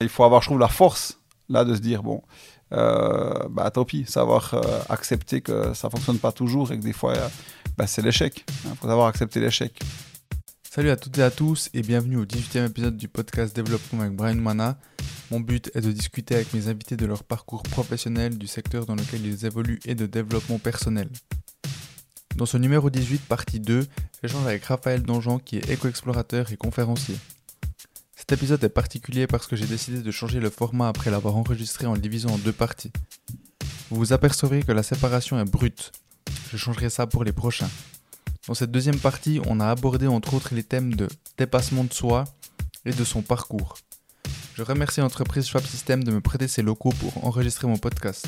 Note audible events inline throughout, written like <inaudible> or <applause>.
Il faut avoir, je trouve, la force là de se dire bon, euh, bah tant pis, savoir euh, accepter que ça fonctionne pas toujours et que des fois euh, bah, c'est l'échec. Il faut savoir accepter l'échec. Salut à toutes et à tous et bienvenue au 18e épisode du podcast Développement avec Brian Mana. Mon but est de discuter avec mes invités de leur parcours professionnel, du secteur dans lequel ils évoluent et de développement personnel. Dans ce numéro 18, partie 2, j'échange avec Raphaël Donjon qui est éco-explorateur et conférencier. Cet épisode est particulier parce que j'ai décidé de changer le format après l'avoir enregistré en le divisant en deux parties. Vous vous apercevrez que la séparation est brute. Je changerai ça pour les prochains. Dans cette deuxième partie, on a abordé entre autres les thèmes de dépassement de soi et de son parcours. Je remercie l'entreprise Schwab System de me prêter ses locaux pour enregistrer mon podcast.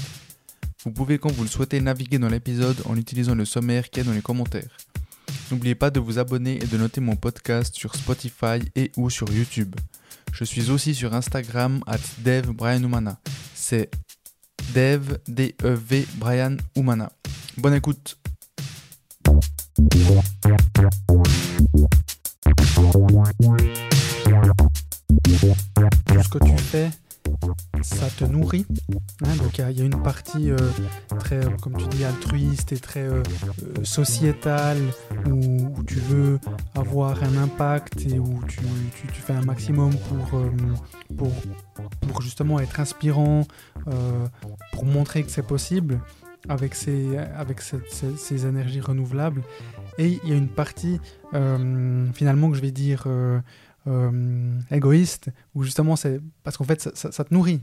Vous pouvez quand vous le souhaitez naviguer dans l'épisode en utilisant le sommaire qui est dans les commentaires. N'oubliez pas de vous abonner et de noter mon podcast sur Spotify et ou sur YouTube. Je suis aussi sur Instagram at Dev C'est Dev, D-E-V, Brian Humana. Bonne écoute. ce que tu fais ça te nourrit. Hein, donc il y, a une partie euh, très, comme tu dis, altruiste et très euh, euh, sociétale où, tu veux avoir un impact et où tu, fais un maximum pour, pour, justement être inspirant, pour montrer que c'est possible avec ces, énergies renouvelables. Et il y a une partie finalement que je vais dire euh, égoïste, ou justement c'est parce qu'en fait ça, te nourrit.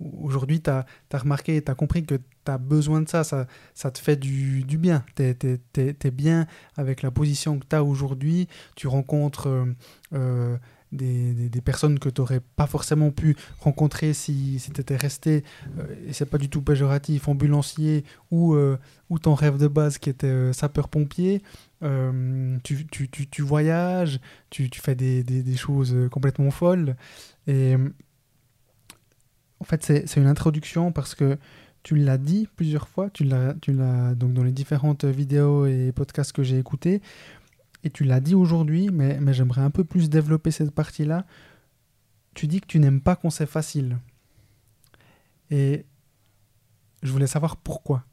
Aujourd'hui, tu as, remarqué, tu as compris que tu as besoin de ça, ça, ça te fait du, du bien. Tu es, bien avec la position que tu as aujourd'hui, tu rencontres euh, euh, des, des, personnes que tu n'aurais pas forcément pu rencontrer si, si tu étais resté, et c'est pas du tout péjoratif, ambulancier ou, ou ton rêve de base qui était sapeur-pompier. Euh, tu, tu, tu, tu, voyages, tu, fais des, des, des, choses complètement folles. Et en fait, c'est une introduction parce que tu l'as dit plusieurs fois, tu l'as donc dans les différentes vidéos et podcasts que j'ai écoutés, et tu l'as dit aujourd'hui, mais, j'aimerais un peu plus développer cette partie-là. Tu dis que tu n'aimes pas quand c'est facile. Et je voulais savoir pourquoi.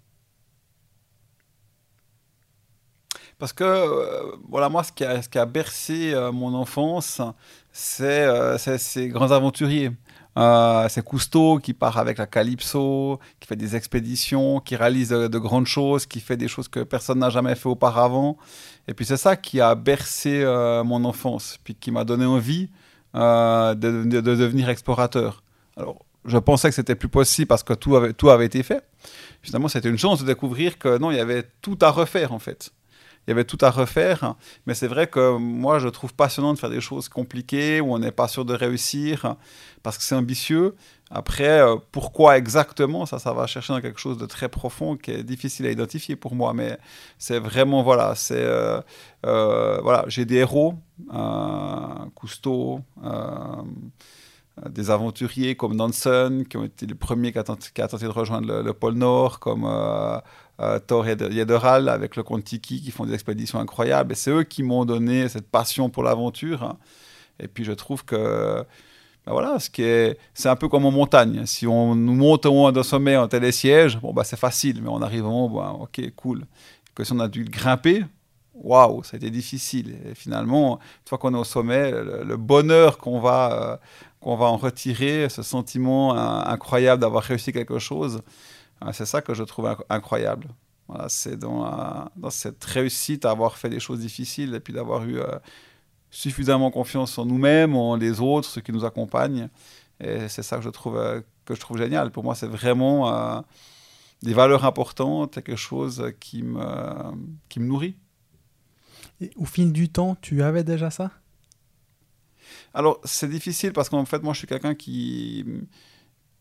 Parce que, euh, voilà, moi, ce qui a, bercé euh, mon enfance, c'est euh, ces grands aventuriers. C'est Cousteau qui part avec la Calypso, qui fait des expéditions, qui réalise de, grandes choses, qui fait des choses que personne n'a jamais fait auparavant. Et puis c'est ça qui a bercé mon enfance, puis qui m'a donné envie de, de, devenir explorateur. Alors, je pensais que c'était plus possible parce que tout avait, tout avait été fait. Finalement, c'était une chance de découvrir que non, il y avait tout à refaire en fait il y avait tout à refaire. Mais c'est vrai que moi, je trouve passionnant de faire des choses compliquées où on n'est pas sûr de réussir parce que c'est ambitieux. Après, euh, pourquoi exactement Ça, ça va chercher dans quelque chose de très profond qui est difficile à identifier pour moi. Mais c'est vraiment, voilà, c'est. Euh, euh, voilà, j'ai des héros, Cousteau des aventuriers comme Nansen, qui ont été les premiers qui ont tenté, de rejoindre le, pôle Nord, comme Thor et Yederal avec le comte Tiki qui font des expéditions incroyables. Et c'est eux qui m'ont donné cette passion pour l'aventure. Et puis je trouve que ben voilà, ce qui est, c'est un peu comme en montagne. Si on nous monte au haut d'un sommet en télésiège, bon bah c'est facile, mais on arrive en haut, ben, ok, cool. Que si on a dû grimper, waouh, ça a été difficile. Et finalement, une fois qu'on est au sommet, le, bonheur qu'on va, euh, qu'on va en retirer, ce sentiment incroyable d'avoir réussi quelque chose, c'est ça que je trouve incroyable. c'est dans, dans, cette réussite à avoir fait des choses difficiles et puis d'avoir eu euh, suffisamment confiance en nous-mêmes, en les autres, ceux qui nous accompagnent. Et c'est ça que je trouve, euh, que je trouve génial. Pour moi, c'est vraiment euh, des valeurs importantes, quelque chose qui me, qui me nourrit. Et au fil du temps, tu avais déjà ça? Alors, c'est difficile parce qu'en fait, moi, je suis quelqu'un qui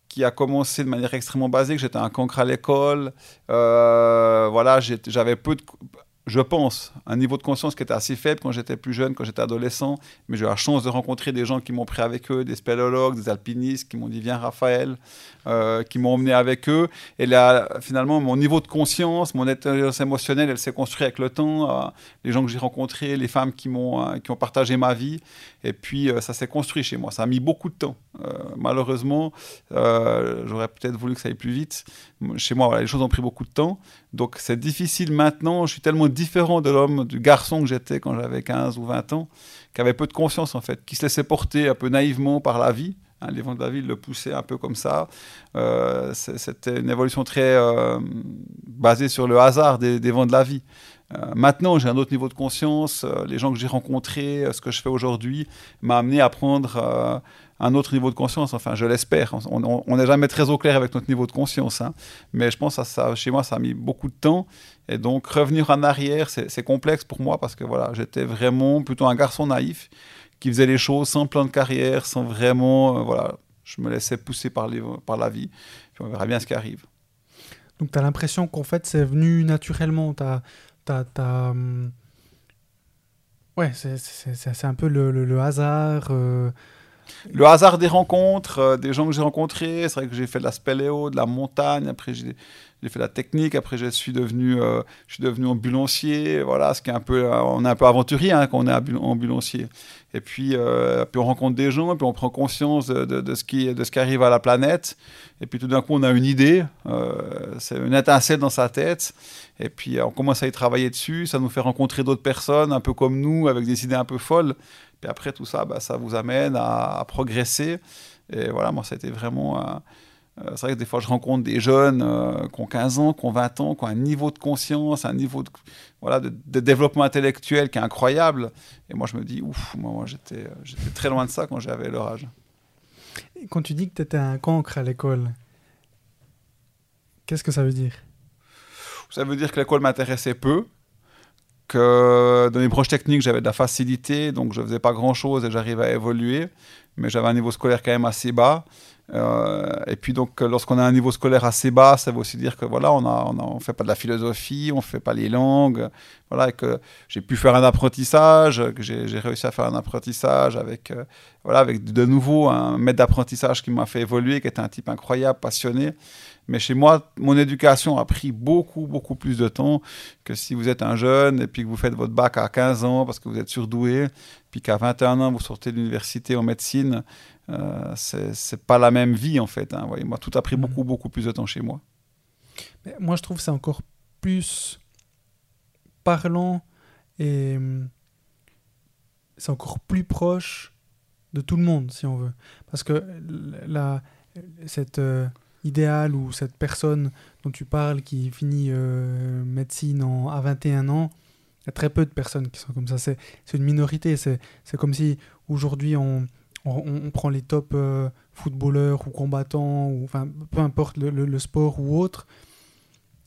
qui a commencé de manière extrêmement basique. J'étais un cancre à l'école. Euh, voilà, j'avais peu de. je pense, un niveau de conscience qui était assez faible quand j'étais plus jeune, quand j'étais adolescent. Mais j'ai eu la chance de rencontrer des gens qui m'ont pris avec eux, des spéléologues, des alpinistes, qui m'ont dit Viens, Raphaël, euh, qui m'ont emmené avec eux. Et là, finalement, mon niveau de conscience, mon intelligence émotionnelle, elle s'est construite avec le temps. Euh, les gens que j'ai rencontrés, les femmes qui m'ont qui ont partagé ma vie. Et puis, ça s'est construit chez moi. Ça a mis beaucoup de temps. malheureusement, j'aurais peut-être voulu que ça aille plus vite. Chez moi, les choses ont pris beaucoup de temps. Donc, c'est difficile maintenant. Je suis tellement différent de l'homme, du garçon que j'étais quand j'avais 15 ou 20 ans, qui avait peu de conscience en fait, qui se laissait porter un peu naïvement par la vie. Hein, les vents de la vie le poussaient un peu comme ça. Euh, c'était une évolution très euh, basée sur le hasard des, vents de la vie. Euh, maintenant, j'ai un autre niveau de conscience. les gens que j'ai rencontrés, ce que je fais aujourd'hui, m'a amené à prendre un autre niveau de conscience. Enfin, je l'espère. On n'est jamais très au clair avec notre niveau de conscience. Hein. Mais je pense que chez moi, ça a mis beaucoup de temps. Et donc, revenir en arrière, c'est complexe pour moi parce que voilà, j'étais vraiment plutôt un garçon naïf qui faisait les choses sans plan de carrière, sans vraiment. Euh, voilà, je me laissais pousser par, la vie. On verra bien ce qui arrive. Donc, tu as l'impression qu'en fait, c'est venu naturellement. Hum, Ouais, c'est un peu le, le, hasard. Euh, le hasard des rencontres, euh, des gens que j'ai rencontrés. C'est vrai que j'ai fait de la spéléo, de la montagne. Après, j'ai fait la technique. Après, je suis devenu, euh, je suis devenu ambulancier. Voilà, ce qui est un peu, euh, on est un peu aventurier hein, quand on est ambulancier. Et puis, puis on rencontre des gens, et puis on prend conscience de, de, ce qui, de ce qui arrive à la planète. Et puis tout d'un coup, on a une idée. c'est une étincelle dans sa tête. Et puis, on commence à y travailler dessus. Ça nous fait rencontrer d'autres personnes, un peu comme nous, avec des idées un peu folles. Puis après tout ça, bah, ça vous amène à, progresser. Et voilà, moi, ça a été vraiment. Euh, euh, c'est vrai que des fois, je rencontre des jeunes euh, qui ont 15 ans, qui ont 20 ans, qui ont un niveau de conscience, un niveau de, voilà, de, développement intellectuel qui est incroyable. Et moi, je me dis, ouf, moi, moi j'étais, j'étais très loin de ça quand j'avais leur âge. quand tu dis que tu étais un cancre à l'école, qu'est-ce que ça veut dire? Ça veut dire que l'école m'intéressait peu que dans les branches techniques, j'avais de la facilité, donc je faisais pas grand-chose et j'arrivais à évoluer, mais j'avais un niveau scolaire quand même assez bas. Euh, et puis donc, lorsqu'on a un niveau scolaire assez bas, ça veut aussi dire que voilà, on a, fait pas de la philosophie, on fait pas les langues, voilà, et que j'ai pu faire un apprentissage, que j'ai réussi à faire un apprentissage avec, euh, voilà, avec de nouveau un maître d'apprentissage qui m'a fait évoluer, qui était un type incroyable, passionné. Mais chez moi, mon éducation a pris beaucoup, beaucoup plus de temps que si vous êtes un jeune et puis que vous faites votre bac à 15 ans parce que vous êtes surdoué, puis qu'à 21 ans, vous sortez de l'université en médecine. Euh, c'est pas la même vie, en fait. Hein. Voyez, moi, tout a pris mmh. beaucoup, beaucoup plus de temps chez moi. Mais moi, je trouve que c'est encore plus parlant et hum, c'est encore plus proche de tout le monde, si on veut. Parce que la, cette... Euh, idéal ou cette personne dont tu parles qui finit euh, médecine à 21 ans, il y a très peu de personnes qui sont comme ça. C'est une minorité. C'est comme si aujourd'hui on, prend les top euh, footballeurs ou combattants, ou enfin peu importe le, le, sport ou autre,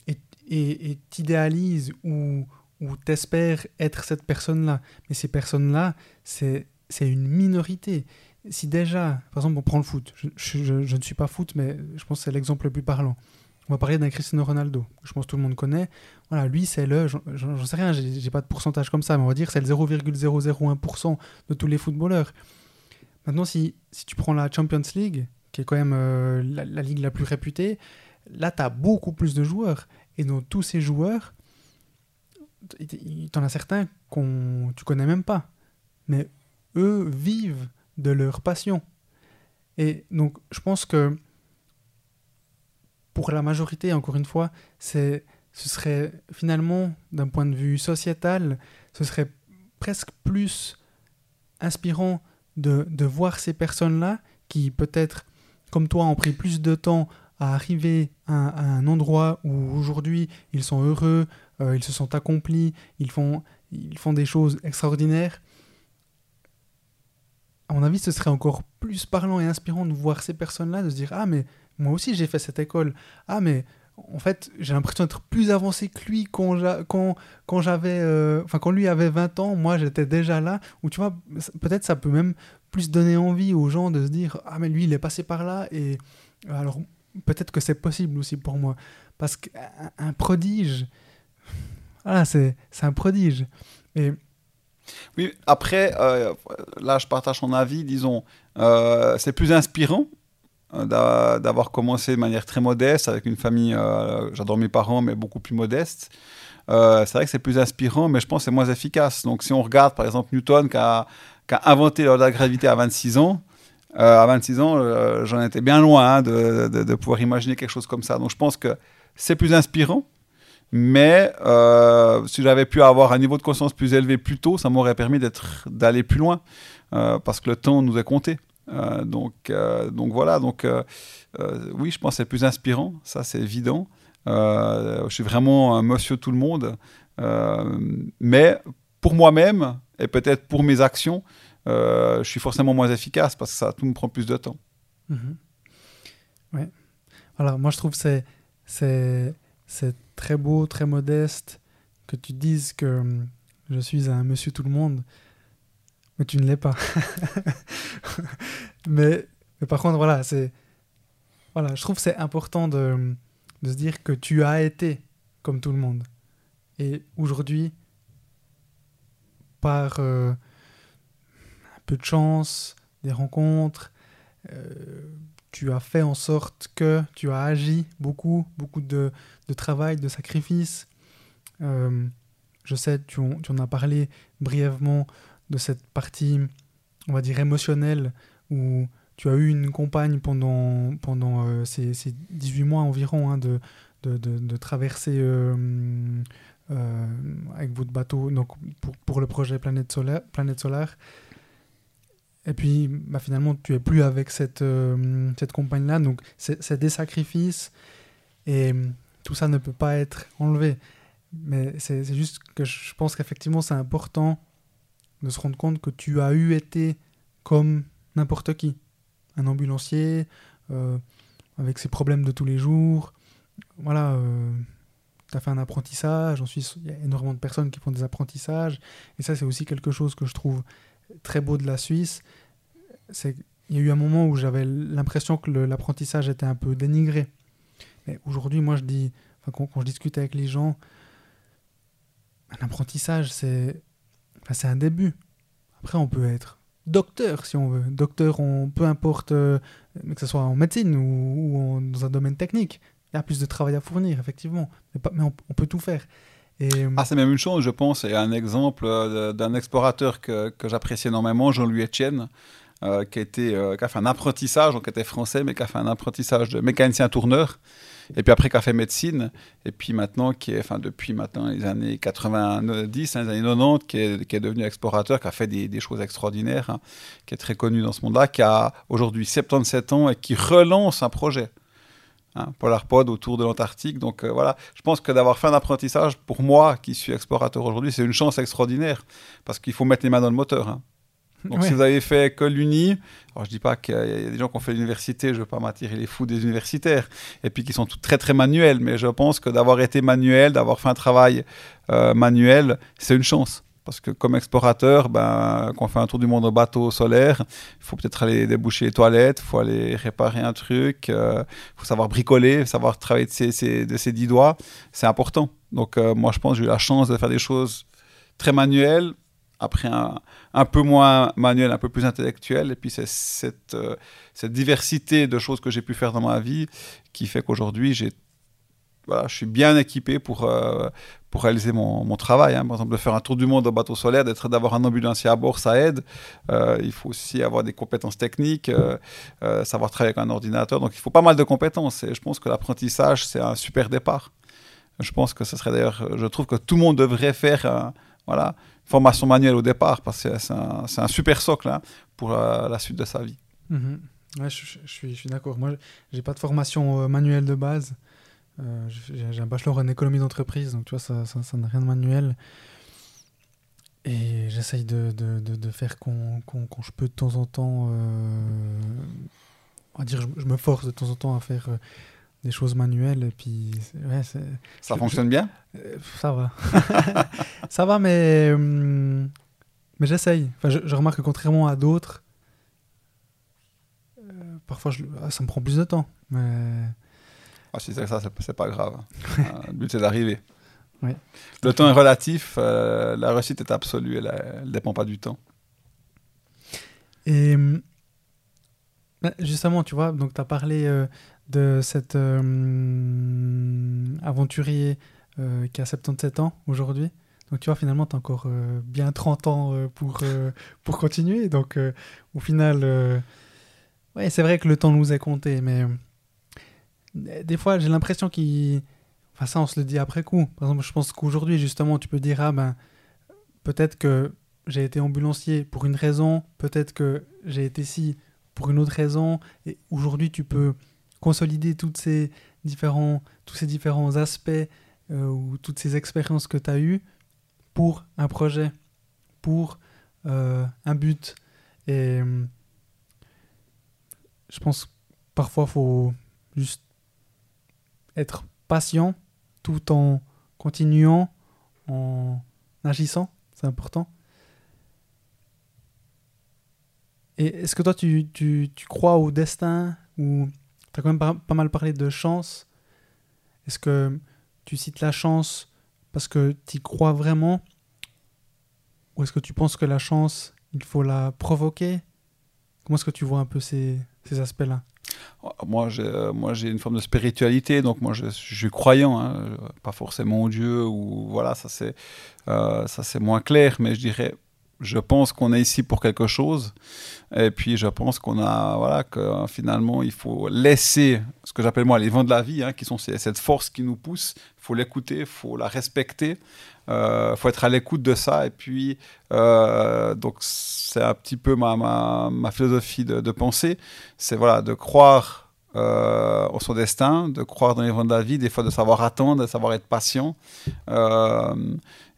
et t'idéalises ou, ou t'espères être cette personne-là. Mais ces personnes-là, c'est une minorité si déjà, par exemple, on prend le foot, je, ne suis pas foot, mais je pense que c'est l'exemple le plus parlant. On va parler d'un Cristiano Ronaldo, que je pense que tout le monde connaît. Voilà, lui, c'est le, j'en sais rien, j'ai pas de pourcentage comme ça, mais on va dire c'est le 0,001% de tous les footballeurs. Maintenant, si, si tu prends la Champions League, qui est quand même euh, la, ligue la plus réputée, là, tu as beaucoup plus de joueurs. Et dans tous ces joueurs, tu en as certains qu'on tu connais même pas. Mais eux vivent de leur passion. Et donc, je pense que pour la majorité, encore une fois, c'est, ce serait finalement, d'un point de vue sociétal, ce serait presque plus inspirant de, de voir ces personnes-là qui, peut-être, comme toi, ont pris plus de temps à arriver à, un endroit où aujourd'hui ils sont heureux, euh, ils se sont accomplis, ils font, ils font des choses extraordinaires à mon avis, ce serait encore plus parlant et inspirant de voir ces personnes-là, de se dire Ah, mais moi aussi j'ai fait cette école. Ah, mais en fait, j'ai l'impression d'être plus avancé que lui quand, quand, quand j'avais. Euh, quand lui avait 20 ans, moi j'étais déjà là. Ou tu vois, peut-être ça peut même plus donner envie aux gens de se dire Ah, mais lui il est passé par là. Et alors, peut-être que c'est possible aussi pour moi. Parce qu'un prodige. voilà, c'est un prodige. Et... Oui, après, euh, là, je partage son avis, disons, euh, c'est plus inspirant euh, d'avoir commencé de manière très modeste, avec une famille, j'adore mes parents, mais beaucoup plus modeste. c'est vrai que c'est plus inspirant, mais je pense que c'est moins efficace. Donc, si on regarde, par exemple, Newton, qui a, qui a inventé la gravité à 26 ans, à 26 ans, j'en étais bien loin hein, de, pouvoir imaginer quelque chose comme ça. Donc, je pense que c'est plus inspirant, mais euh, si j'avais pu avoir un niveau de conscience plus élevé plus tôt, ça m'aurait permis d'aller plus loin, euh, parce que le temps nous est compté. Euh, donc, donc voilà, donc oui, je pense que c'est plus inspirant, ça c'est évident. je suis vraiment un monsieur tout le monde, mais pour moi-même et peut-être pour mes actions, je suis forcément moins efficace parce que ça tout me prend plus de temps. Mhm. Oui. Alors moi je trouve c'est c'est très beau, très modeste, que tu dises que hum, je suis un monsieur tout le monde, mais tu ne l'es pas. <laughs> mais, par contre, voilà, c'est voilà, je trouve c'est important de, hum, de se dire que tu as été comme tout le monde. Et aujourd'hui, par euh, un peu de chance, des rencontres, euh, tu as fait en sorte que tu as agi beaucoup, beaucoup de, travail, de sacrifice. Euh, je sais, tu, en as parlé brièvement de cette partie, on va dire, émotionnelle, où tu as eu une compagne pendant, pendant euh, ces, ces, 18 mois environ hein, de, de, traverser euh, avec votre bateau donc pour, pour le projet Planète Solaire. Planète Solaire. Et puis, bah, finalement, tu es plus avec cette, euh, cette compagne-là. Donc, c'est des sacrifices. Et tout ça ne peut pas être enlevé. Mais c'est juste que je pense qu'effectivement, c'est important de se rendre compte que tu as eu été comme n'importe qui. Un ambulancier, euh, avec ses problèmes de tous les jours. Voilà, euh, tu as fait un apprentissage. En Suisse, il y a énormément de personnes qui font des apprentissages. Et ça, c'est aussi quelque chose que je trouve très beau de la Suisse, c'est il y a eu un moment où j'avais l'impression que l'apprentissage était un peu dénigré. Mais aujourd'hui, moi, je dis, quand, je discute avec les gens, un apprentissage, c'est un début. Après, on peut être docteur, si on veut. Docteur, on, peu importe, euh, que ce soit en médecine ou, dans un domaine technique. Il y a plus de travail à fournir, effectivement. Mais on, peut tout faire. Ah, c'est même une chose, je pense, et un exemple euh, d'un explorateur que, que j'apprécie énormément, Jean-Louis Etienne, euh, qui, a euh, qui a fait un apprentissage, donc qui était français, mais qui a fait un apprentissage de mécanicien tourneur, et puis après qui a fait médecine, et puis maintenant, qui est, enfin depuis maintenant les années 90, hein, les années 90, qui est, devenu explorateur, qui a fait des, des choses extraordinaires, hein, qui est très connu dans ce monde-là, qui a aujourd'hui 77 ans et qui relance un projet. Hein, PolarPod autour de l'Antarctique. Donc euh, voilà, je pense que d'avoir fait un apprentissage, pour moi qui suis explorateur aujourd'hui, c'est une chance extraordinaire parce qu'il faut mettre les mains dans le moteur. Hein. Donc si vous avez fait que l'Uni, alors je dis pas qu'il y a des gens qui ont fait l'université, je ne veux pas m'attirer les fous des universitaires, et puis qui sont tout très très manuels, mais je pense que d'avoir été manuel, d'avoir fait un travail euh, manuel, c'est une chance. Parce que comme explorateur, ben, quand on fait un tour du monde au bateau solaire, il faut peut-être aller déboucher les toilettes, il faut aller réparer un truc, il euh, faut savoir bricoler, savoir travailler de ses, dix doigts. C'est important. Donc euh, moi, je pense que j'ai eu la chance de faire des choses très manuelles, après un, un, peu moins manuel, un peu plus intellectuel. Et puis c'est euh, cette diversité de choses que j'ai pu faire dans ma vie qui fait qu'aujourd'hui, j'ai voilà, je suis bien équipé pour, euh, pour réaliser mon, mon travail. Hein. Par exemple, de faire un tour du monde au bateau solaire, d'avoir un ambulancier à bord, ça aide. Euh, il faut aussi avoir des compétences techniques, savoir travailler avec un ordinateur. Donc, il faut pas mal de compétences. Et je pense que l'apprentissage, c'est un super départ. Je pense que ce serait d'ailleurs, je trouve que tout le monde devrait faire voilà, formation manuelle au départ, parce que c'est un, un, super socle hein, pour la, suite de sa vie. Ouais, je, je, suis, je suis d'accord. Moi, j'ai pas de formation euh, manuelle de base. Euh, j'ai un bachelor en économie d'entreprise, donc tu vois, ça n'a ça, ça rien de manuel. Et j'essaye de, de, de, de, faire quand, je peux de temps en temps. Euh, on va dire, je, je, me force de temps en temps à faire euh, des choses manuelles. Et puis, ouais, ça fonctionne bien? Ça va. <laughs> ça va, mais, hum, mais j'essaye. Enfin, je, je, remarque que contrairement à d'autres, parfois je, ah, ça me prend plus de temps. Mais... Ah, si c'est ça, c'est pas grave. Euh, <laughs> le but c'est d'arriver. Le temps est relatif, la réussite est absolue, elle ne dépend pas du temps. Et bah, justement, tu vois, donc tu as parlé de cet aventurier qui a 77 ans aujourd'hui. Donc tu vois, finalement, tu as encore bien 30 ans pour, pour continuer. Donc au final, ouais, c'est vrai que le temps nous est compté, mais des fois, j'ai l'impression qu'il. Enfin, ça, on se le dit après coup. Par exemple, je pense qu'aujourd'hui, justement, tu peux dire Ah ben, peut-être que j'ai été ambulancier pour une raison, peut-être que j'ai été ci pour une autre raison. Et aujourd'hui, tu peux consolider toutes ces différents, tous ces différents aspects euh, ou toutes ces expériences que tu as eues pour un projet, pour euh, un but. Et je pense parfois, faut juste être patient tout en continuant, en agissant, c'est important. Et est-ce que toi, tu, tu, crois au destin ou tu as quand même pas, pas, mal parlé de chance? Est-ce que tu cites la chance parce que tu y crois vraiment? Ou est-ce que tu penses que la chance, il faut la provoquer? Comment est-ce que tu vois un peu ces, ces aspects-là? Moi, j'ai, une forme de spiritualité, donc moi, je, suis croyant, hein, pas forcément Dieu ou voilà, euh, ça c'est moins clair, mais je dirais, je pense qu'on est ici pour quelque chose, et puis je pense qu'on a, voilà, que finalement, il faut laisser ce que j'appelle moi les vents de la vie, hein, qui sont cette force qui nous pousse. Il faut l'écouter, il faut la respecter, il euh, faut être à l'écoute de ça, et puis donc c'est un petit peu ma, ma, ma philosophie de, de pensée, c'est voilà, de croire euh, son destin, de croire dans les de la vie, des fois de savoir attendre, de savoir être patient. Euh,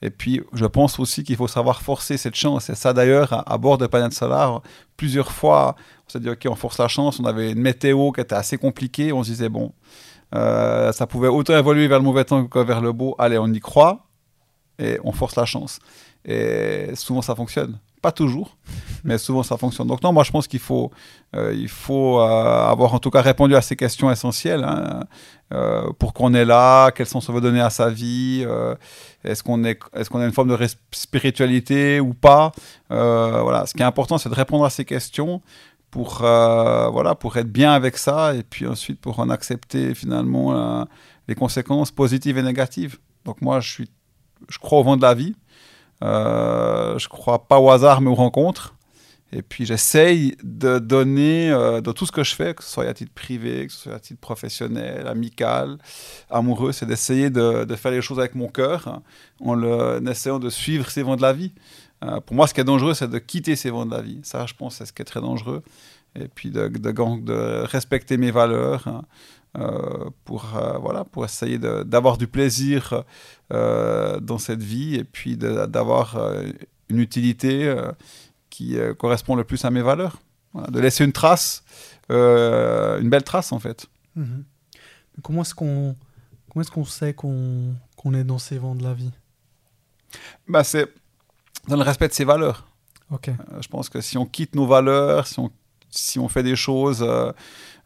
et puis, je pense aussi qu'il faut savoir forcer cette chance. Et ça, d'ailleurs, à, bord de Planète Solar, plusieurs fois, on s'est dit, OK, on force la chance. On avait une météo qui était assez compliquée. On se disait, bon, euh, ça pouvait autant évoluer vers le mauvais temps que vers le beau. Allez, on y croit et on force la chance. Et souvent, ça fonctionne. Pas toujours, <laughs> mais souvent ça fonctionne. Donc non, moi je pense qu'il faut, euh, il faut euh, avoir en tout cas répondu à ces questions essentielles. Hein. Euh, pour qu'on est là, quel sens on veut donner à sa vie, est-ce qu'on est, est-ce qu'on a une forme de spiritualité ou pas. voilà, ce qui est important, c'est de répondre à ces questions pour, voilà, pour être bien avec ça et puis ensuite pour en accepter finalement les conséquences positives et négatives. Donc moi, je suis, je crois au vent de la vie. Euh, je crois pas au hasard, mais aux rencontres. Et puis j'essaye de donner euh, de tout ce que je fais, que ce soit à titre privé, que ce soit à titre professionnel, amical, amoureux, c'est d'essayer de, faire les choses avec mon cœur, hein, en, essayant de suivre ces vents de la vie. Euh, pour moi, ce qui est dangereux, c'est de quitter ces vents de la vie. Ça, je pense, c'est ce qui est très dangereux. Et puis de, de, de respecter mes valeurs, hein, euh, pour, euh, voilà, pour essayer d'avoir du plaisir euh, dans cette vie et puis d'avoir une utilité qui correspond le plus à mes valeurs. de laisser une trace, une belle trace en fait. Mhm. Comment est-ce qu'on est qu'on sait qu'on qu'on est dans ces vents de la vie? Bah, C'est dans le respect de ses valeurs. Ok. je pense que si on quitte nos valeurs, si on, si on fait des choses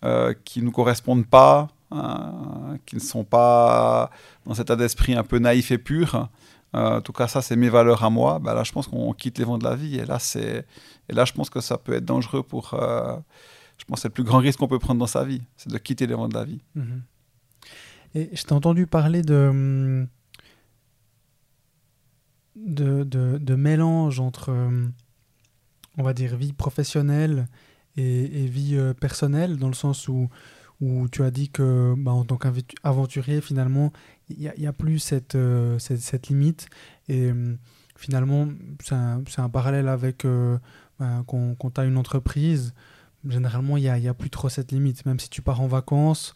euh, qui ne nous correspondent pas, hein, qui ne sont pas dans cet état d'esprit un peu naïf et pur. Euh, en tout cas, ça, c'est mes valeurs à moi. Ben là, je pense qu'on quitte les vents de la vie. Et là, et là, je pense que ça peut être dangereux pour. Euh, je pense que c'est le plus grand risque qu'on peut prendre dans sa vie, c'est de quitter les vents de la vie. Mhm. Et je t'ai entendu parler de, de, de mélange entre, on va dire, vie professionnelle et, vie euh, personnelle, dans le sens où, où tu as dit que bah, en tant qu'aventurier, finalement, il n'y a, a, plus cette, euh, cette, cette, limite. Et hum, finalement, c'est un, un, parallèle avec euh, bah, quand, quand tu as une entreprise. Généralement, il n'y a, a, plus trop cette limite. Même si tu pars en vacances,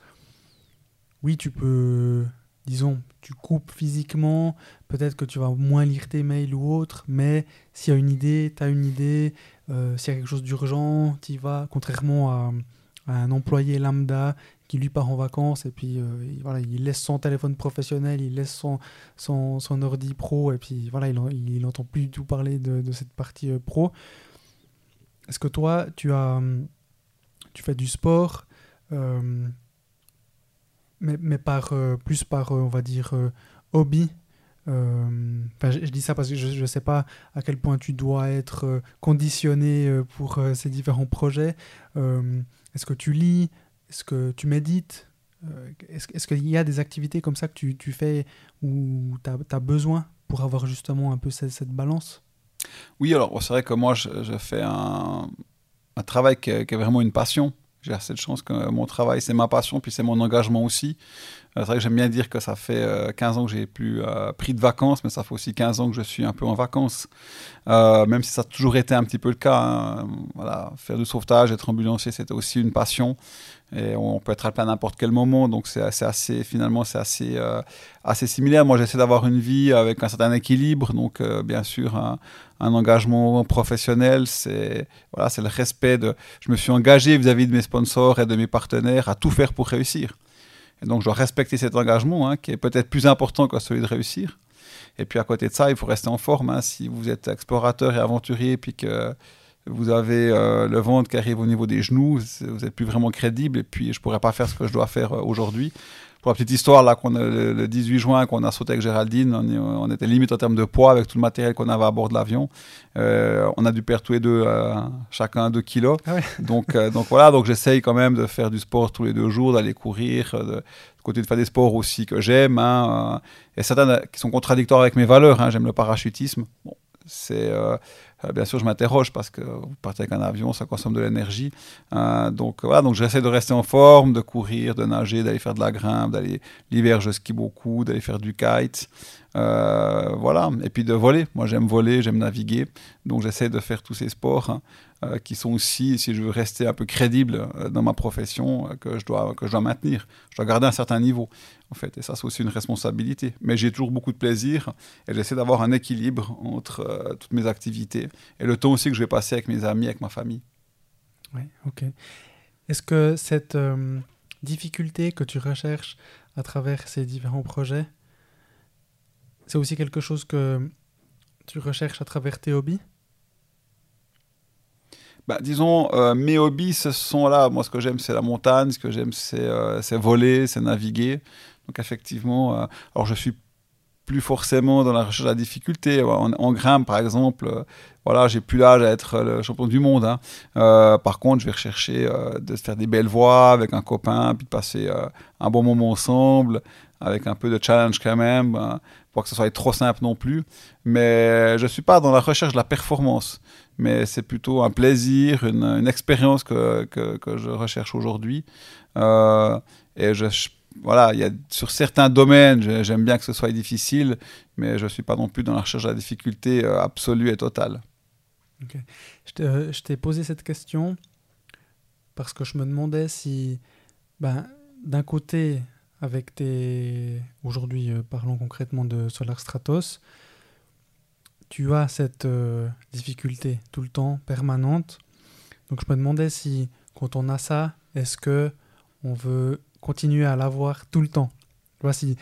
oui, tu peux, disons, tu coupes physiquement, peut-être que tu vas moins lire tes mails ou autre, mais s'il y a une idée, tu as une idée, euh, s'il y a quelque chose d'urgent, tu y vas, contrairement à, un employé lambda qui lui part en vacances et puis euh, il, voilà, il laisse son téléphone professionnel, il laisse son, son, ordi pro et puis voilà, il n'entend plus du tout parler de, de cette partie euh, pro. Est-ce que toi, tu, as, tu fais du sport, mais, mais par, plus par, on va dire, hobby euh, je, dis ça parce que je ne sais pas à quel point tu dois être euh, conditionné euh, pour ces différents projets. Est-ce que tu lis? Est-ce que tu médites? Est-ce qu'il y a des activités comme ça que tu, tu fais où tu as, besoin pour avoir justement un peu cette, cette balance? Oui, alors c'est vrai que moi, je, fais un, un travail est, qui est, vraiment une passion. J'ai assez de chance que mon travail, c'est ma passion, puis c'est mon engagement aussi. Euh, c'est vrai que j'aime bien dire que ça fait 15 euh, ans que j'ai plus euh, pris de vacances, mais ça fait aussi 15 ans que je suis un peu en vacances. même si ça a toujours été un petit peu le cas. Hein. Voilà, faire du sauvetage, être ambulancier, c'était aussi une passion. Et on peut être appelé à n'importe quel moment, donc c'est assez, finalement, c'est assez, assez similaire. Moi, j'essaie d'avoir une vie avec un certain équilibre, donc bien sûr, un, engagement professionnel, c'est voilà, c'est le respect de. Je me suis engagé vis-à-vis -vis de mes sponsors et de mes partenaires à tout faire pour réussir. Et donc, je dois respecter cet engagement, hein, qui est peut-être plus important que celui de réussir. Et puis, à côté de ça, il faut rester en forme. Hein. Si vous êtes explorateur et aventurier, puis que vous avez euh, le ventre qui arrive au niveau des genoux, vous n'êtes plus vraiment crédible. Et puis, je ne pourrais pas faire ce que je dois faire euh, aujourd'hui pour la petite histoire, là, qu'on a, le, 18 juin, qu'on a sauté avec Géraldine, on, était limite en termes de poids avec tout le matériel qu'on avait à bord de l'avion. Euh, on a dû perdre tous les deux, chacun 2 kilos. Ah donc, donc voilà, donc j'essaye quand même de faire du sport tous les deux jours, d'aller courir, de, côté de faire des sports aussi que j'aime. Hein, et certains qui sont contradictoires avec mes valeurs. Hein, j'aime le parachutisme. Bon, c'est bien sûr, je m'interroge parce que vous partez avec un avion, ça consomme de l'énergie. Euh, donc voilà, donc j'essaie de rester en forme, de courir, de nager, d'aller faire de la grimpe, d'aller l'hiver je skie beaucoup, d'aller faire du kite. Euh, voilà, et puis de voler. Moi j'aime voler, j'aime naviguer, donc j'essaie de faire tous ces sports hein, euh, qui sont aussi, si je veux rester un peu crédible euh, dans ma profession, que, je dois, que je dois maintenir. Je dois garder un certain niveau, en fait, et ça c'est aussi une responsabilité. Mais j'ai toujours beaucoup de plaisir et j'essaie d'avoir un équilibre entre toutes mes activités et le temps aussi que je vais passer avec mes amis, avec ma famille. Oui, ok. Est-ce que cette difficulté que tu recherches à travers ces différents projets, c'est aussi quelque chose que tu recherches à travers tes hobbies? Bah, disons, euh, mes hobbies, ce sont là. Moi, ce que j'aime, c'est la montagne. Ce que j'aime, c'est euh, voler, c'est naviguer. Donc, effectivement, euh, alors je suis plus forcément dans la recherche de la difficulté. En, grimpe, par exemple, voilà, j'ai plus l'âge à être le champion du monde. Hein. par contre, je vais rechercher de faire des belles voies avec un copain, puis de passer un bon moment ensemble, avec un peu de challenge quand même pour que ce soit trop simple non plus. Mais je ne suis pas dans la recherche de la performance, mais c'est plutôt un plaisir, une, expérience que, que, je recherche aujourd'hui. Euh, et je, voilà, y a, sur certains domaines, j'aime bien que ce soit difficile, mais je ne suis pas non plus dans la recherche de la difficulté euh, absolue et totale. Je t'ai posé cette question parce que je me demandais si, ben, d'un côté, avec tes... Aujourd'hui, euh, parlons concrètement de Solar Stratos. Tu as cette euh, difficulté tout le temps, permanente. Donc je me demandais si, quand on a ça, est-ce que on veut continuer à l'avoir tout le temps si,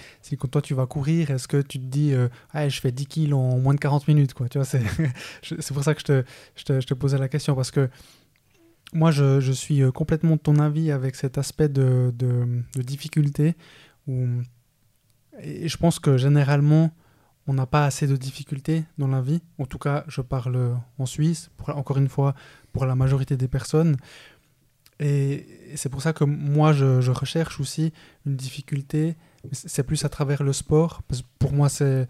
toi tu vas courir, est-ce que tu te dis euh, ah, je fais 10 kills en moins de 40 minutes quoi, tu vois, c'est, <laughs> c'est pour ça que je te, je, te, je te posais la question parce que moi, je, suis euh, complètement de ton avis avec cet aspect de, difficulté. Où, et je pense que généralement, on n'a pas assez de difficultés dans la vie. En tout cas, je parle en Suisse, encore une fois, pour la majorité des personnes. Et c'est pour ça que moi, je, recherche aussi une difficulté. C'est plus à travers le sport. Pour moi, c'est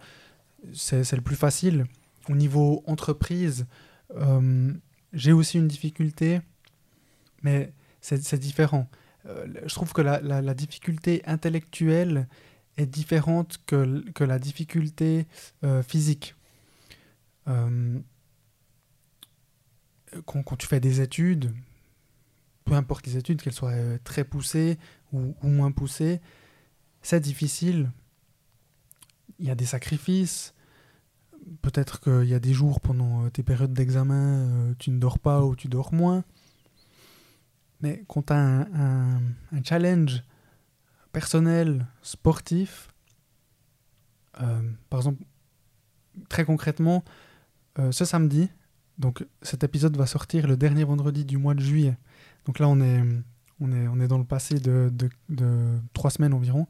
le plus facile. Au niveau entreprise, euh, j'ai aussi une difficulté mais c'est différent. Euh, je trouve que la, difficulté intellectuelle est différente que, que la difficulté euh, physique. Quand, tu fais des études, peu importe les études, qu'elles soient très poussées ou, moins poussées, c'est difficile. Il y a des sacrifices. Peut-être qu'il y a des jours pendant tes périodes d'examen, tu ne dors pas ou tu dors moins. Mais quand tu as un, challenge personnel, sportif, euh, par exemple, très concrètement, euh, ce samedi, donc cet épisode va sortir le dernier vendredi du mois de juillet. Donc là, on est, on est, on est dans le passé de, de, trois semaines environ.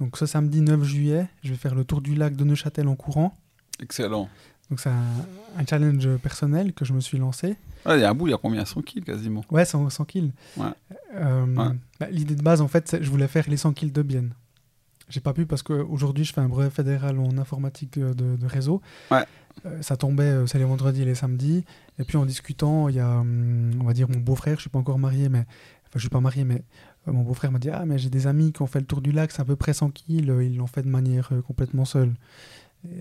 Donc ce samedi 9 juillet, je vais faire le tour du lac de Neuchâtel en courant. Excellent. Donc c'est un, challenge personnel que je me suis lancé. il y a un bout, il y a combien? 100 kills quasiment Ouais, 100, 100 kills. Euh, bah, l'idée de base, en fait, je voulais faire les 100 kills de Bienne. J'ai pas pu parce qu'aujourd'hui, je fais un brevet fédéral en informatique euh, de, réseau. Ouais. Euh, ça tombait, c'est les vendredis et les samedis. Et puis en discutant, il y a, hum, on va dire, mon beau-frère, je suis pas encore marié, mais. Enfin, je suis pas marié, mais mon beau-frère m'a dit Ah, mais j'ai des amis qui ont fait le tour du lac, c'est à peu près 100 kills, ils l'ont fait de manière complètement seule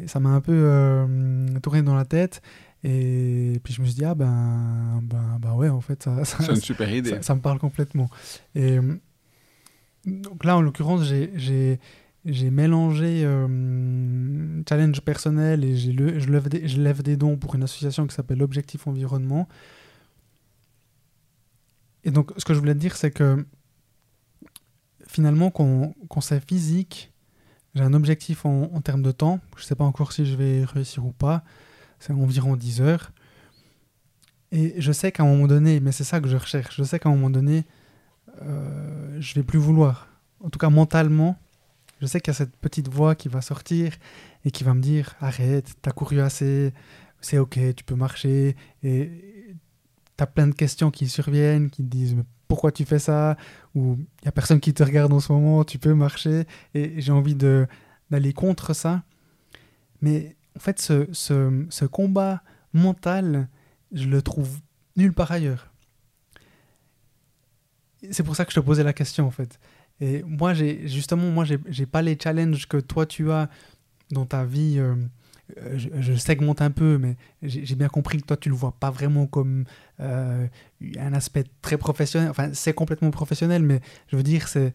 ça m'a un peu euh, tourné dans la tête. Et puis je me suis dit, ah ben, ben, ben ouais, en fait, ça, c'est une super idée. Ça, me parle complètement. Et donc là, en l'occurrence, j'ai, mélangé euh, challenge personnel et je, lève des, je lève des dons pour une association qui s'appelle Objectif Environnement. Et donc, ce que je voulais te dire, c'est que finalement, qu'on, qu'on c'est physique, j'ai un objectif en, termes de temps. Je ne sais pas encore si je vais réussir ou pas. C'est environ 10 heures. Et je sais qu'à un moment donné, mais c'est ça que je recherche, je sais qu'à un moment donné, euh, je vais plus vouloir. En tout cas, mentalement, je sais qu'il y a cette petite voix qui va sortir et qui va me dire arrête, t'as couru assez, c'est ok, tu peux marcher. Et t'as plein de questions qui surviennent, qui te disent pourquoi tu fais ça? Ou il n'y a personne qui te regarde en ce moment, tu peux marcher. Et j'ai envie d'aller contre ça. Mais en fait, ce, ce, ce, combat mental, je le trouve nulle part ailleurs. C'est pour ça que je te posais la question, en fait. Et moi, j'ai justement, moi, j'ai pas les challenges que toi, tu as dans ta vie. Euh, euh, je, segmente un peu, mais j'ai bien compris que toi, tu le vois pas vraiment comme euh, un aspect très professionnel. Enfin, c'est complètement professionnel, mais je veux dire, c'est.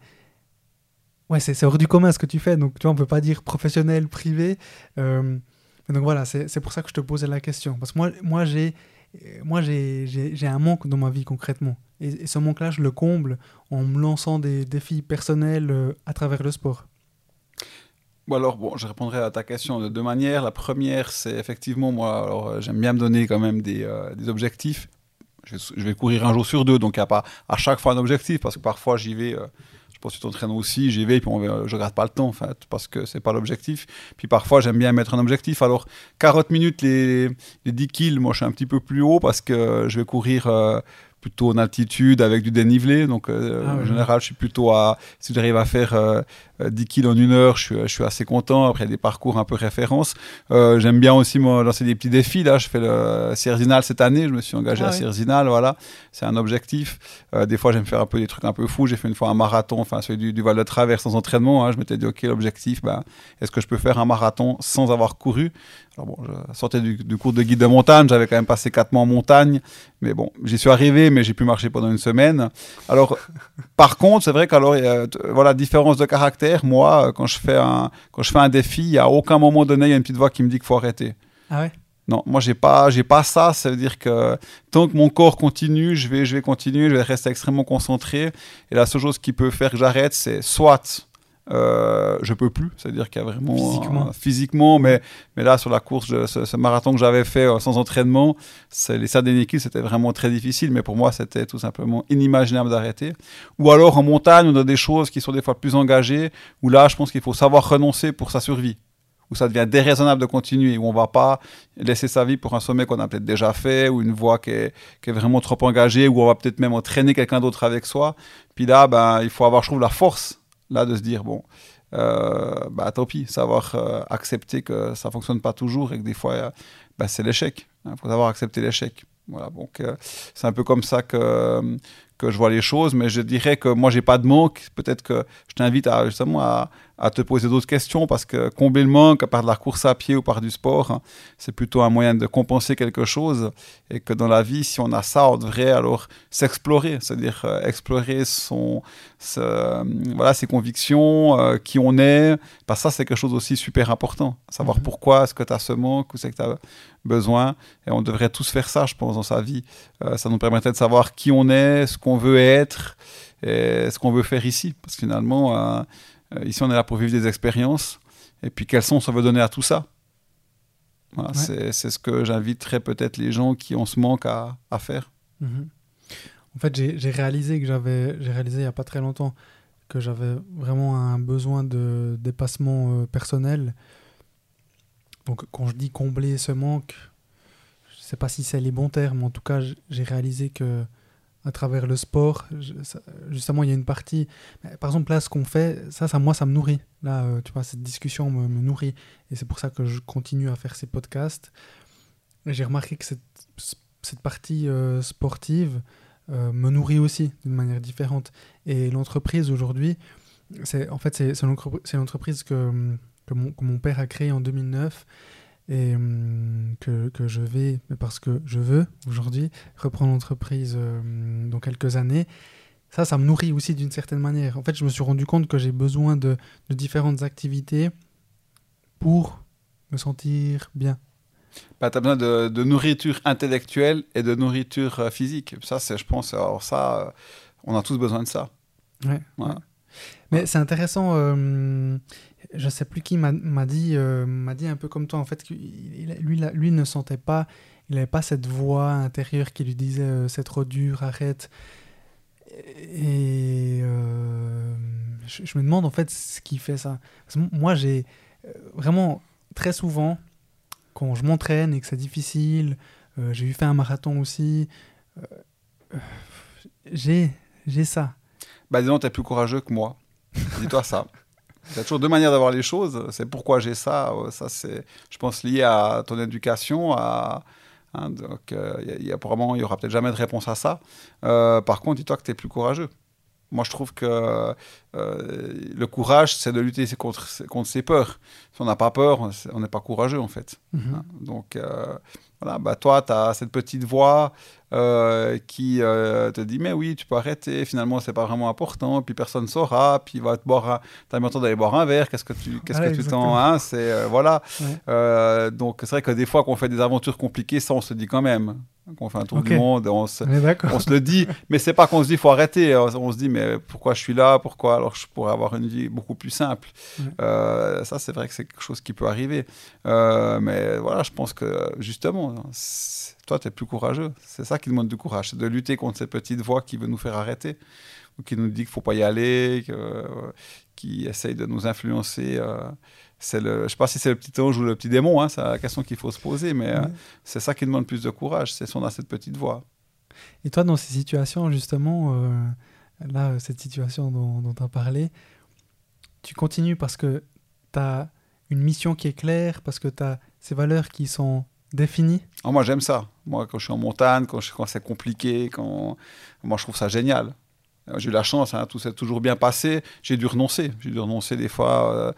Ouais, c'est hors du commun ce que tu fais. Donc, tu vois, on peut pas dire professionnel, privé. Donc voilà, c'est pour ça que je te posais la question. Parce que moi, moi j'ai moi j'ai un manque dans ma vie concrètement. Et, ce manque-là, je le comble en me lançant des défis personnels à travers le sport. Bon alors, bon, je répondrai à ta question de deux manières. La première, c'est effectivement, moi, alors euh, j'aime bien me donner quand même des, euh, objectifs. Je vais, courir un jour sur deux, donc il n'y a pas à chaque fois un objectif, parce que parfois j'y vais, euh, que tu t'entraînes aussi, j'y vais, puis on, je regarde pas le temps, en fait, parce que c'est pas l'objectif. Puis parfois j'aime bien mettre un objectif. Alors, 40 minutes, les, les 10 kills, moi je suis un petit peu plus haut, parce que je vais courir plutôt en altitude avec du dénivelé. Donc, euh, ah en général, je suis plutôt à. Si j'arrive à faire 10 euh, kg en une heure, je suis, je suis, assez content. Après, des parcours un peu référence. Euh, j'aime bien aussi moi, lancer des petits défis. Là, je fais le Cerzinal cette année. Je me suis engagé ah à Cerzinal. Voilà, c'est un objectif. des fois, j'aime faire un peu des trucs un peu fous. J'ai fait une fois un marathon, enfin, celui du, Val de Travers sans entraînement. Hein. Je m'étais dit, OK, l'objectif, ben, est-ce que je peux faire un marathon sans avoir couru? Alors bon, je sortais du, cours de guide de montagne, j'avais quand même passé 4 mois en montagne, mais bon, j'y suis arrivé, mais j'ai pu marcher pendant une semaine. Alors, <laughs> par contre, c'est vrai qu'alors, voilà, différence de caractère, moi, quand je fais un, quand je fais un défi, à aucun moment donné, il y a une petite voix qui me dit qu'il faut arrêter. Ah ouais? Non, moi j'ai pas, j'ai pas ça. Ça veut dire que tant que mon corps continue, je vais, je vais continuer, je vais rester extrêmement concentré. Et la seule chose qui peut faire que j'arrête, c'est soit euh, je peux plus, c'est-à-dire qu'il y a vraiment physiquement, physiquement mais, mais là sur la course, ce, marathon que j'avais fait euh, sans entraînement, les derniers c'était vraiment très difficile, mais pour moi c'était tout simplement inimaginable d'arrêter. Ou alors en montagne, on a des choses qui sont des fois plus engagées, où là je pense qu'il faut savoir renoncer pour sa survie, où ça devient déraisonnable de continuer, où on va pas laisser sa vie pour un sommet qu'on a peut-être déjà fait, ou une voie qui est, qui est vraiment trop engagée, où on va peut-être même entraîner quelqu'un d'autre avec soi. Puis là, ben, il faut avoir, je trouve, la force là de se dire bon euh, bah tant pis savoir euh, accepter que ça fonctionne pas toujours et que des fois bah, c'est l'échec. Il hein, faut savoir accepter l'échec. Voilà donc euh, c'est un peu comme ça que que je vois les choses mais je dirais que moi j'ai pas de manque peut-être que je t'invite à justement à, à te poser d'autres questions parce que combler le manque par de la course à pied ou par du sport, hein, c'est plutôt un moyen de compenser quelque chose et que dans la vie, si on a ça, on devrait alors s'explorer, c'est-à-dire euh, explorer son, voilà, ses convictions, euh, qui on est. Parce que ça, c'est quelque chose aussi super important, savoir mhm. pourquoi est-ce que tu as ce manque ou c'est que tu as besoin. Et on devrait tous faire ça, je pense, dans sa vie. Euh, ça nous permettrait de savoir qui on est, ce qu'on veut être et ce qu'on veut faire ici. Parce que finalement, euh, ici, on est là pour vivre des expériences. Et puis, quel sens on veut donner à tout ça C'est ce que j'inviterais peut-être les gens qui ont ce manque à, à faire. Mhm. En fait, j'ai réalisé que j'avais, j'ai réalisé il n'y a pas très longtemps que j'avais vraiment un besoin de dépassement euh, personnel. Donc quand je dis combler ce manque, je ne sais pas si c'est les bons termes, en tout cas j'ai réalisé que à travers le sport, justement il y a une partie, par exemple là ce qu'on fait, ça, moi ça me nourrit. Là euh, tu vois cette discussion me, me nourrit et c'est pour ça que je continue à faire ces podcasts. J'ai remarqué que cette, cette partie euh, sportive euh, me nourrit aussi d'une manière différente. Et l'entreprise aujourd'hui, c'est en fait c'est l'entreprise que, que mon, que, mon, père a créée en 2009 et hum, que, que, je vais, parce que je veux aujourd'hui, reprendre l'entreprise euh, dans quelques années. Ça, ça me nourrit aussi d'une certaine manière. En fait, je me suis rendu compte que j'ai besoin de, de différentes activités pour me sentir bien, bah, tu as besoin de, de, nourriture intellectuelle et de nourriture euh, physique. Ça, c'est, je pense, alors ça, euh, on a tous besoin de ça. Ouais. Mais c'est intéressant. Euh, je sais plus qui m'a, dit, euh, m'a dit un peu comme toi, en fait, lui, lui ne sentait pas, il n'avait pas cette voix intérieure qui lui disait c'est trop dur, arrête. Et je, je, me demande en fait ce qui fait ça. moi, j'ai vraiment très souvent quand je m'entraîne et que c'est difficile, euh, j'ai eu fait un marathon aussi, euh, j'ai, j'ai ça. Bah disons, tu es plus courageux que moi. Dis-toi ça. <laughs> Il y a toujours deux manières d'avoir les choses. C'est pourquoi j'ai ça. Euh, ça, c'est, je pense, lié à ton éducation. Hein, donc, il y, a, il y aura peut-être jamais de réponse à ça. par contre, dis-toi que tu es plus courageux. Moi, je trouve que euh, le courage, c'est de lutter contre, contre ses peurs. Si on n'a pas peur, on n'est pas courageux, en fait. Mhm. Hein, donc, euh, voilà, bah, toi, tu as cette petite voix euh, qui te dit Mais oui, tu peux arrêter, finalement, c'est pas vraiment important, puis personne ne saura, puis va te boire. Tu as le temps d'aller boire un verre, qu'est-ce que tu qu'est-ce que tu t'en. Hein, c'est, voilà. donc, c'est vrai que des fois, qu'on fait des aventures compliquées, ça, on se dit quand même qu'on fait un tour du monde, on se, on, se le dit, mais c'est pas qu'on se dit faut arrêter, on se dit mais pourquoi je suis là, pourquoi alors je pourrais avoir une vie beaucoup plus simple? Euh, ça c'est vrai que c'est quelque chose qui peut arriver, euh, mais voilà, je pense que justement, toi tu es plus courageux, c'est ça qui demande du courage, c'est de lutter contre cette petite voix qui veut nous faire arrêter, ou qui nous dit qu'il faut pas y aller, qui essaye de nous influencer. Euh, c'est le, je ne sais pas si c'est le petit ange ou le petit démon, hein, c'est la question qu'il faut se poser, mais euh, c'est ça qui demande plus de courage, c'est son a cette petite voix. Et toi, dans ces situations, justement, euh, là, cette situation dont tu as parlé, tu continues parce que tu as une mission qui est claire, parce que tu as ces valeurs qui sont définies? Oh, Moi, j'aime ça. Moi, quand je suis en montagne, quand, quand c'est compliqué, quand... moi, je trouve ça génial. J'ai eu la chance, hein, tout s'est toujours bien passé. J'ai dû renoncer. J'ai dû renoncer des fois. Euh,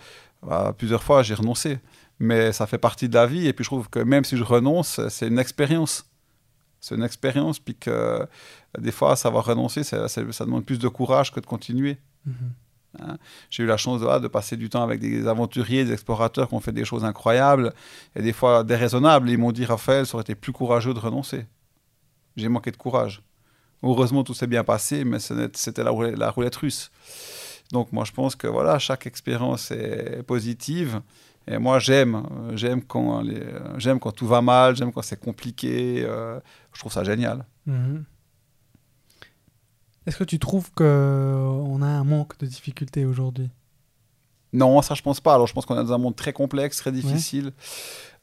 bah, plusieurs fois, j'ai renoncé. Mais ça fait partie de la vie. Et puis, je trouve que même si je renonce, c'est une expérience. C'est une expérience. Puis que des fois, savoir renoncer, ça, ça demande plus de courage que de continuer. Mm-hmm. Hein. J'ai eu la chance de, de, passer du temps avec des aventuriers, des explorateurs qui ont fait des choses incroyables et des fois déraisonnables. Ils m'ont dit, Raphaël, ça aurait été plus courageux de renoncer. J'ai manqué de courage. Heureusement, tout s'est bien passé, mais c'était la, la roulette russe. Donc moi je pense que voilà, chaque expérience est positive. Et moi j'aime, j'aime quand, j'aime quand tout va mal, j'aime quand c'est compliqué. Euh, je trouve ça génial. Mhm. Est-ce que tu trouves qu'on a un manque de difficultés aujourd'hui? Non, ça je pense pas. Alors je pense qu'on est dans un monde très complexe, très difficile,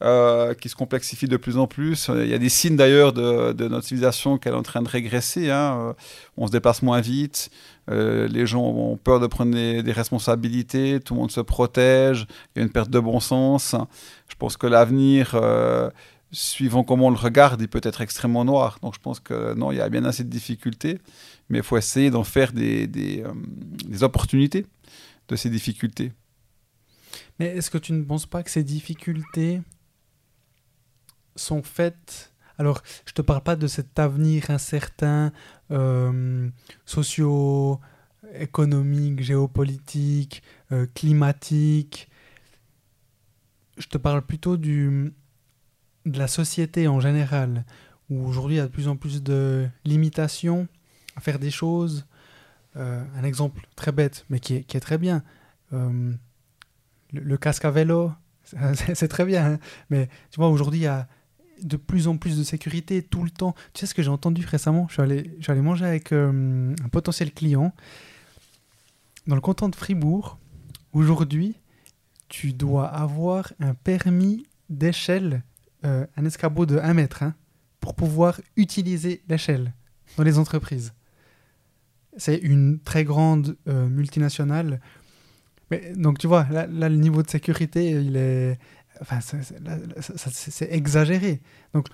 euh, qui se complexifie de plus en plus. Il y a des signes d'ailleurs de, notre civilisation qu'elle est en train de régresser. Hein. Euh, on se déplace moins vite, euh, les gens ont peur de prendre des, responsabilités, tout le monde se protège, il y a une perte de bon sens. Je pense que l'avenir, suivant comment on le regarde, il peut être extrêmement noir. Donc je pense que non, il y a bien assez de difficultés, mais il faut essayer d'en faire des, des opportunités de ces difficultés. Mais est-ce que tu ne penses pas que ces difficultés sont faites? Alors, je te parle pas de cet avenir incertain, euh, socio-économique, géopolitique, euh, climatique. Je te parle plutôt du, de la société en général, où aujourd'hui il y a de plus en plus de limitations à faire des choses. Euh, un exemple très bête, mais qui est, qui est très bien le, casque à vélo, <laughs> c'est très bien. Hein. mais tu vois, aujourd'hui, il y a de plus en plus de sécurité tout le temps. Tu sais ce que j'ai entendu récemment? Je suis, allé, je manger avec euh, un potentiel client. dans le canton de Fribourg, aujourd'hui, tu dois avoir un permis d'échelle, euh, un escabeau de 1 mètre, hein, pour pouvoir utiliser l'échelle dans les entreprises. C'est une très grande euh, multinationale. Donc tu vois, là, le niveau de sécurité, il est... Enfin, c'est exagéré. Donc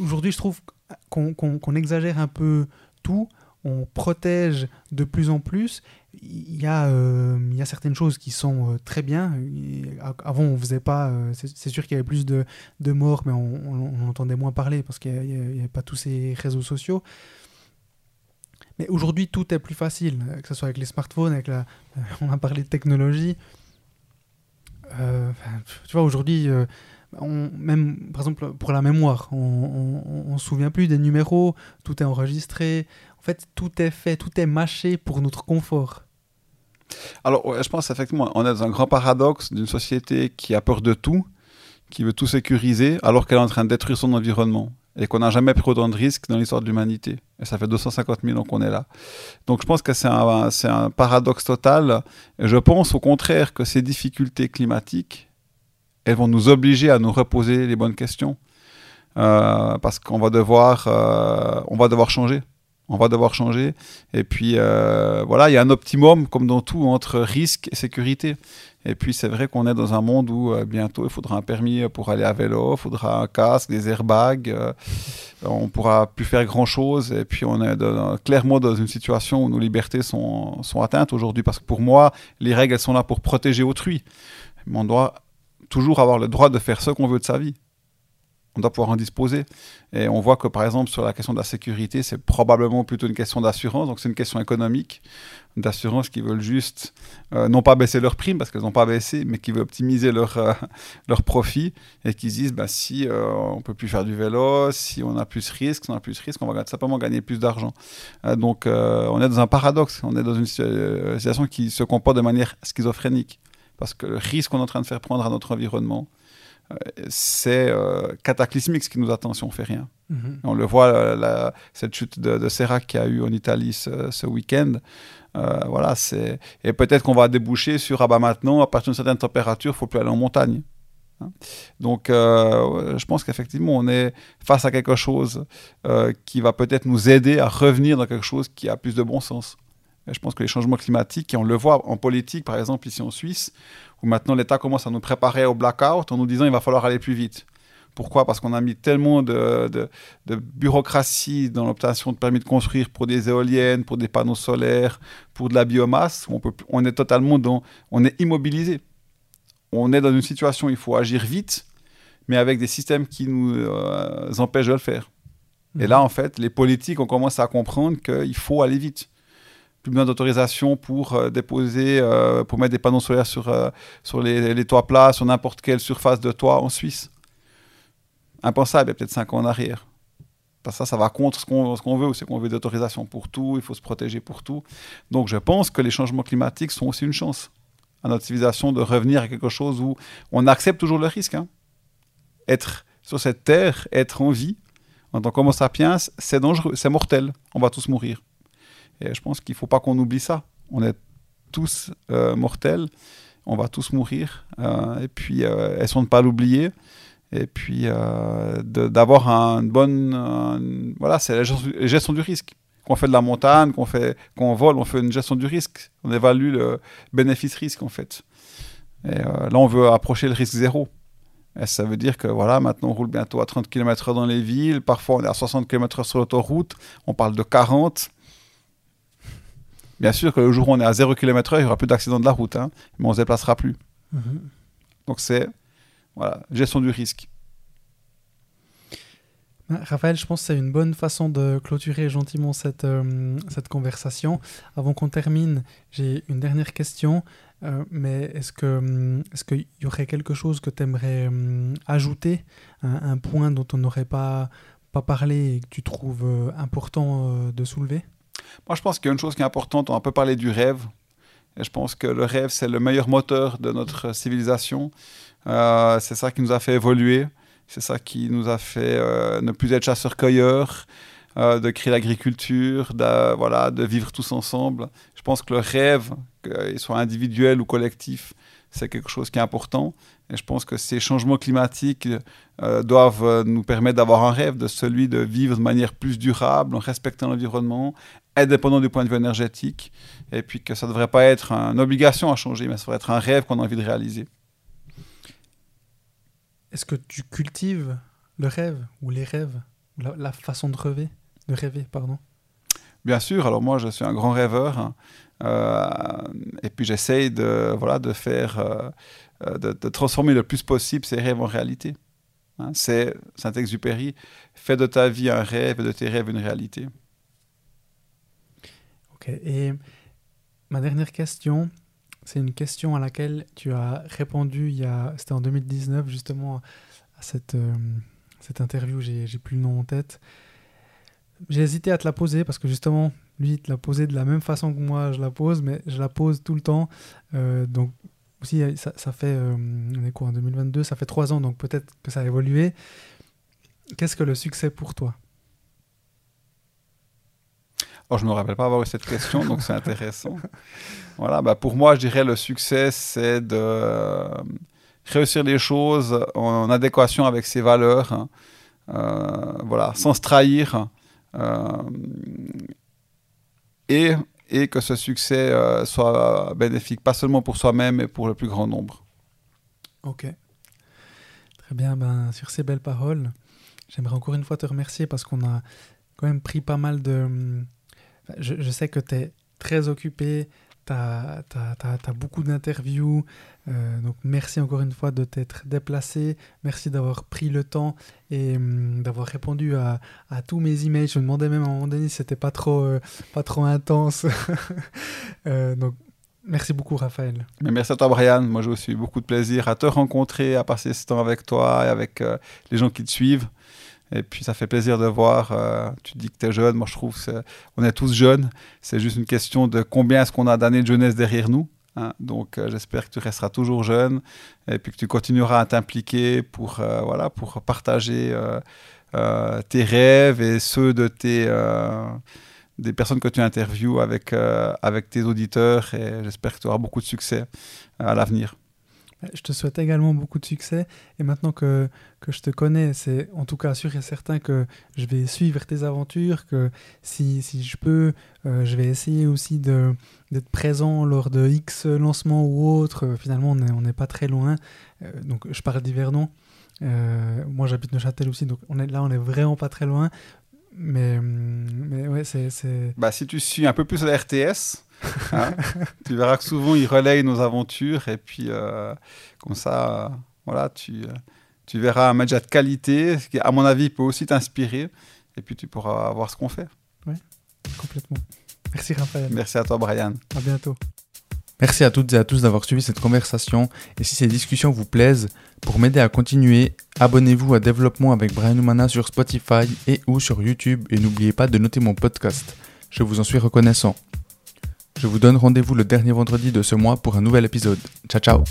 aujourd'hui, je trouve qu'on exagère un peu tout on protège de plus en plus. Il y a, euh, il y a certaines choses qui sont euh, très bien. avant, on faisait pas. Euh, c'est sûr qu'il y avait plus de, morts, mais on, entendait moins parler parce qu'il n'y avait pas tous ces réseaux sociaux. Mais aujourd'hui, tout est plus facile, que ce soit avec les smartphones, avec la. <laughs> on a parlé de technologie. tu vois, aujourd'hui même par exemple pour la mémoire, on ne se souvient plus des numéros, tout est enregistré. En fait, tout est fait, tout est mâché pour notre confort. Alors, je pense effectivement, on est dans un grand paradoxe d'une société qui a peur de tout, qui veut tout sécuriser, alors qu'elle est en train de détruire son environnement et qu'on n'a jamais pris autant de risques dans l'histoire de l'humanité. Et ça fait 250 000 ans qu'on est là. Donc je pense que c'est un, un, paradoxe total. Et je pense au contraire que ces difficultés climatiques elles vont nous obliger à nous reposer les bonnes questions. Euh, parce qu'on va devoir, euh, va devoir changer. On va devoir changer. Et puis, euh, voilà, il y a un optimum, comme dans tout, entre risque et sécurité. Et puis, c'est vrai qu'on est dans un monde où bientôt, il faudra un permis pour aller à vélo, il faudra un casque, des airbags. on pourra plus faire grand-chose. Et puis, on est clairement dans une situation où nos libertés sont, sont atteintes aujourd'hui. Parce que pour moi, les règles, elles sont là pour protéger autrui. Mais on doit toujours avoir le droit de faire ce qu'on veut de sa vie. On doit pouvoir en disposer. Et on voit que, par exemple, sur la question de la sécurité, c'est probablement plutôt une question d'assurance. Donc, c'est une question économique, d'assurance qui veulent juste, euh, non pas baisser leurs primes, parce qu'elles n'ont pas baissé, mais qui veulent optimiser leur, euh, <laughs> leur profit et qui disent, bah, si euh, on peut plus faire du vélo, si on a plus de risques, si on a plus de risques, on va simplement gagner plus d'argent. donc, on est dans un paradoxe. On est dans une situation qui se comporte de manière schizophrénique parce que le risque qu'on est en train de faire prendre à notre environnement, c'est euh, cataclysmique ce qui nous attend si on fait rien. Mhm. On le voit, cette chute de, de Serra qu'il y a eu en Italie ce, week-end. Euh, voilà, c'est et peut-être qu'on va déboucher sur ah bah maintenant à partir d'une certaine température, il faut plus aller en montagne. Hein. Donc, je pense qu'effectivement, on est face à quelque chose qui va peut-être nous aider à revenir dans quelque chose qui a plus de bon sens je pense que les changements climatiques, et on le voit en politique, par exemple ici en Suisse, où maintenant l'État commence à nous préparer au blackout en nous disant il va falloir aller plus vite. Pourquoi? Parce qu'on a mis tellement de, de, bureaucratie dans l'obtention de permis de construire pour des éoliennes, pour des panneaux solaires, pour de la biomasse. On, peut, on est totalement dans, on est immobilisé. On est dans une situation où il faut agir vite, mais avec des systèmes qui nous euh, empêchent de le faire. Et mhm. là, en fait, les politiques ont commencé à comprendre qu'il faut aller vite plus besoin d'autorisation pour euh, déposer, euh, pour mettre des panneaux solaires sur, euh, sur les, toits plats, sur n'importe quelle surface de toit en Suisse. Impensable, il y a peut-être cinq ans en arrière. Ça, ça va contre ce qu'on qu'on veut, c'est qu'on veut d'autorisation pour tout, il faut se protéger pour tout. Donc je pense que les changements climatiques sont aussi une chance à notre civilisation de revenir à quelque chose où on accepte toujours le risque. Hein. Être sur cette terre, être en vie, en tant qu'homo sapiens, c'est dangereux, c'est mortel, on va tous mourir. Et je pense qu'il ne faut pas qu'on oublie ça. On est tous euh, mortels, on va tous mourir. Euh, et puis, euh, sont de ne pas l'oublier. Et puis, d'avoir une bonne. voilà, c'est la gestion du risque. Qu'on fait de la montagne, qu'on fait, vole, on fait une gestion du risque. On évalue le bénéfice-risque, en fait. Et là, on veut approcher le risque zéro. Et ça veut dire que voilà, maintenant on roule bientôt à 30 km/h dans les villes, parfois on est à 60 km/h sur l'autoroute, on parle de 40. Bien sûr que le jour où on est à 0 km/h, il n'y aura plus d'accident de la route, hein, mais on ne se déplacera plus. Mhm. Donc c'est voilà, gestion du risque. Bah, Raphaël, je pense que c'est une bonne façon de clôturer gentiment cette, euh, cette conversation. Avant qu'on termine, j'ai une dernière question. Euh, mais est-ce est-ce qu'il y aurait quelque chose que tu aimerais euh, ajouter, un, point dont on n'aurait pas, pas parlé et que tu trouves important de soulever? Moi, je pense qu'il y a une chose qui est importante. On a un peu parlé du rêve. Et je pense que le rêve, c'est le meilleur moteur de notre civilisation. Euh, c'est ça qui nous a fait évoluer. C'est ça qui nous a fait euh, ne plus être chasseurs-cueilleurs. euh, de créer l'agriculture, de, voilà, de vivre tous ensemble. Je pense que le rêve, qu'il soit individuel ou collectif, c'est quelque chose qui est important. Et je pense que ces changements climatiques euh, doivent nous permettre d'avoir un rêve de celui de vivre de manière plus durable, en respectant l'environnement, indépendant du point de vue énergétique, et puis que ça ne devrait pas être une obligation à changer, mais ça devrait être un rêve qu'on a envie de réaliser. Est-ce que tu cultives le rêve ou les rêves, la, façon de rêver, de rêver, pardon? Bien sûr. Alors moi, je suis un grand rêveur, hein. Euh, et puis j'essaye de voilà de faire, euh, de, transformer le plus possible ces rêves en réalité. Hein. C'est Saint-Exupéry, fais de ta vie un rêve et de tes rêves une réalité. Ok. Et ma dernière question, c'est une question à laquelle tu as répondu c'était en 2019 justement à cette, euh, cette interview, j'ai plus le nom en tête. J'ai hésité à te la poser parce que justement, lui, il te l'a posée de la même façon que moi je la pose, mais je la pose tout le temps. Euh, donc aussi, ça, ça fait, euh, on est quoi en 2022, ça fait trois ans, donc peut-être que ça a évolué. Qu'est-ce que le succès pour toi? Oh, je ne me rappelle pas avoir eu cette question, donc c'est intéressant. <laughs> Voilà, bah pour moi, je dirais le succès, c'est de euh, réussir les choses en adéquation avec ses valeurs, hein. euh, voilà, sans se trahir, euh, et, que ce succès soit bénéfique, pas seulement pour soi-même, mais pour le plus grand nombre. Ok. Très bien, ben, sur ces belles paroles, j'aimerais encore une fois te remercier parce qu'on a quand même pris pas mal de je, sais que tu es très occupé, tu as, beaucoup d'interviews. Euh, donc merci encore une fois de t'être déplacé. Merci d'avoir pris le temps et hum, d'avoir répondu à, tous mes emails. Je me demandais même à un moment donné si c'était pas trop, euh, pas trop intense. <laughs> Euh, donc merci beaucoup Raphaël. Merci à toi Brian. Moi aussi eu beaucoup de plaisir à te rencontrer, à passer ce temps avec toi et avec les gens qui te suivent. Et puis ça fait plaisir de voir, euh, tu dis que tu es jeune, moi je trouve qu'on est tous jeunes, c'est juste une question de combien est-ce qu'on a d'années de jeunesse derrière nous. Hein. Donc euh, j'espère que tu resteras toujours jeune et puis que tu continueras à t'impliquer pour, euh, voilà, pour partager tes rêves et ceux de tes, des personnes que tu interviews avec, avec tes auditeurs et j'espère que tu auras beaucoup de succès à l'avenir. Je te souhaite également beaucoup de succès. Et maintenant que, que je te connais, c'est en tout cas sûr et certain que je vais suivre tes aventures, que si, si je peux, euh, je vais essayer aussi d'être présent lors de X lancements ou autres. Euh, finalement, on n'est pas très loin. Euh, donc, je parle d'Hivernon. moi, j'habite Neuchâtel aussi, donc on est, là, on est vraiment pas très loin. Mais, mais ouais, c'est. Bah, si tu suis un peu plus la RTS, Hein <laughs> tu verras que souvent, ils relayent nos aventures et puis, euh, comme ça, voilà, tu, tu verras un média de qualité qui, à mon avis, peut aussi t'inspirer et puis tu pourras voir ce qu'on fait. Oui, complètement. Merci Raphaël. Merci à toi Brian. À bientôt. Merci à toutes et à tous d'avoir suivi cette conversation et si ces discussions vous plaisent, pour m'aider à continuer, abonnez-vous à Développement avec Brian Humana sur Spotify et ou sur YouTube et n'oubliez pas de noter mon podcast. Je vous en suis reconnaissant. Je vous donne rendez-vous le dernier vendredi de ce mois pour un nouvel épisode. Ciao ciao